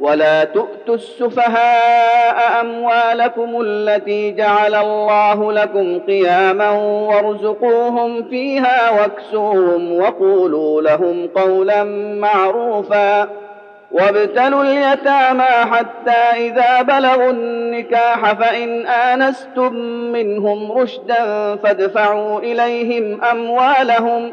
ولا تؤتوا السفهاء اموالكم التي جعل الله لكم قياما وارزقوهم فيها واكسوهم وقولوا لهم قولا معروفا وابتلوا اليتامى حتى اذا بلغوا النكاح فان انستم منهم رشدا فادفعوا اليهم اموالهم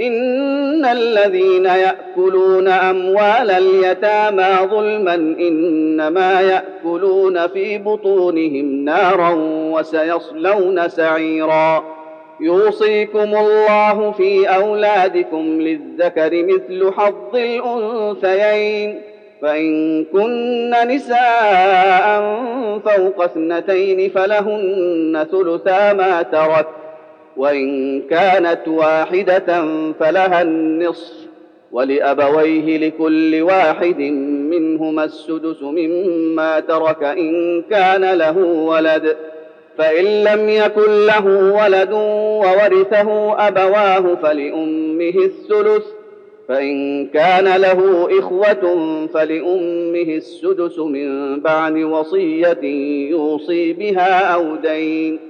إن الذين يأكلون أموال اليتامى ظلما إنما يأكلون في بطونهم نارا وسيصلون سعيرا. يوصيكم الله في أولادكم للذكر مثل حظ الأنثيين. فإن كن نساء فوق اثنتين فلهن ثلثا ما ترك. وإن كانت واحدة فلها النصف ولأبويه لكل واحد منهما السدس مما ترك إن كان له ولد. فإن لم يكن له ولد وورثه أبواه فلأمه الثلث فإن كان له إخوة فلأمه السدس من بعد وصية يوصي بها أو دين.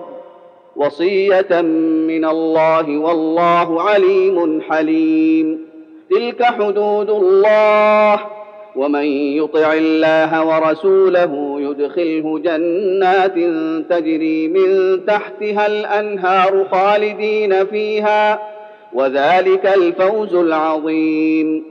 وصية من الله والله عليم حليم. تلك حدود الله. ومن يطع الله ورسوله يدخله جنات تجري من تحتها الأنهار خالدين فيها. وذلك الفوز العظيم.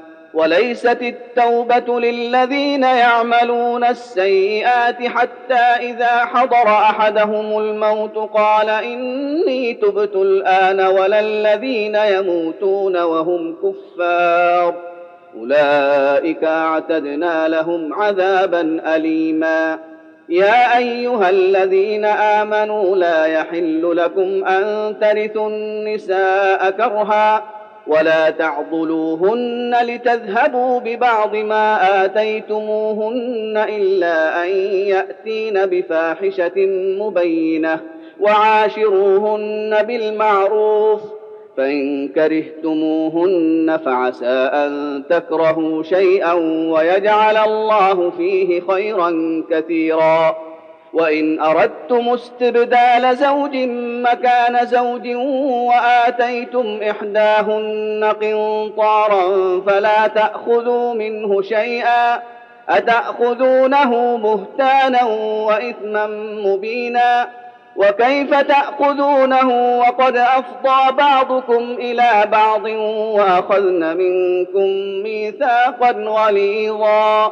وليست التوبة للذين يعملون السيئات حتى إذا حضر أحدهم الموت قال إني تبت الآن ولا الذين يموتون وهم كفار. أولئك أعتدنا لهم عذابا اليما. يا أيها الذين آمنوا لا يحل لكم أن ترثوا النساء كرها ولا تعضلوهن لتذهبوا ببعض ما آتيتموهن إلا أن يأتين بفاحشة مبينة وعاشروهن بالمعروف فإن كرهتموهن فعسى أن تكرهوا شيئا ويجعل الله فيه خيرا كثيرا وإن أردتم استبدال زوج مكان زوج وآتيتم إحداهن قنطارا فلا تأخذوا منه شيئا أتأخذونه بهتانا وإثما مبينا وكيف تأخذونه وقد أفضى بعضكم إلى بعض وأخذن منكم ميثاقا غليظا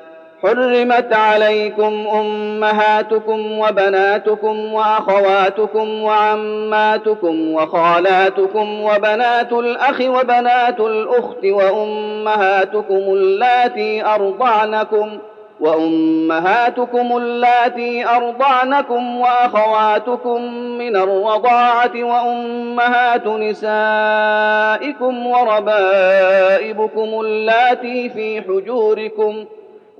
حرمت عليكم أمهاتكم وبناتكم وأخواتكم وعماتكم وخالاتكم وبنات الأخ وبنات الأخت وأمهاتكم اللاتي أرضعنكم وأمهاتكم اللاتي أرضعنكم وأخواتكم من الرضاعة وأمهات نسائكم وربائبكم اللاتي في حجوركم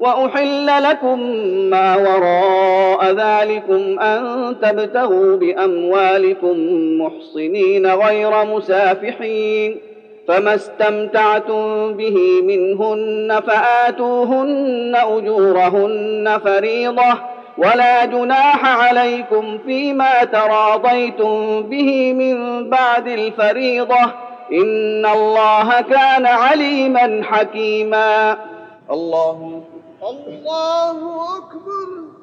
وأحل لكم ما وراء ذلكم أن تبتغوا بأموالكم محصنين غير مسافحين فما استمتعتم به منهن فآتوهن أجورهن فريضة ولا جناح عليكم فيما تراضيتم به من بعد الفريضة إن الله كان عليما حكيما. الله الله أكبر.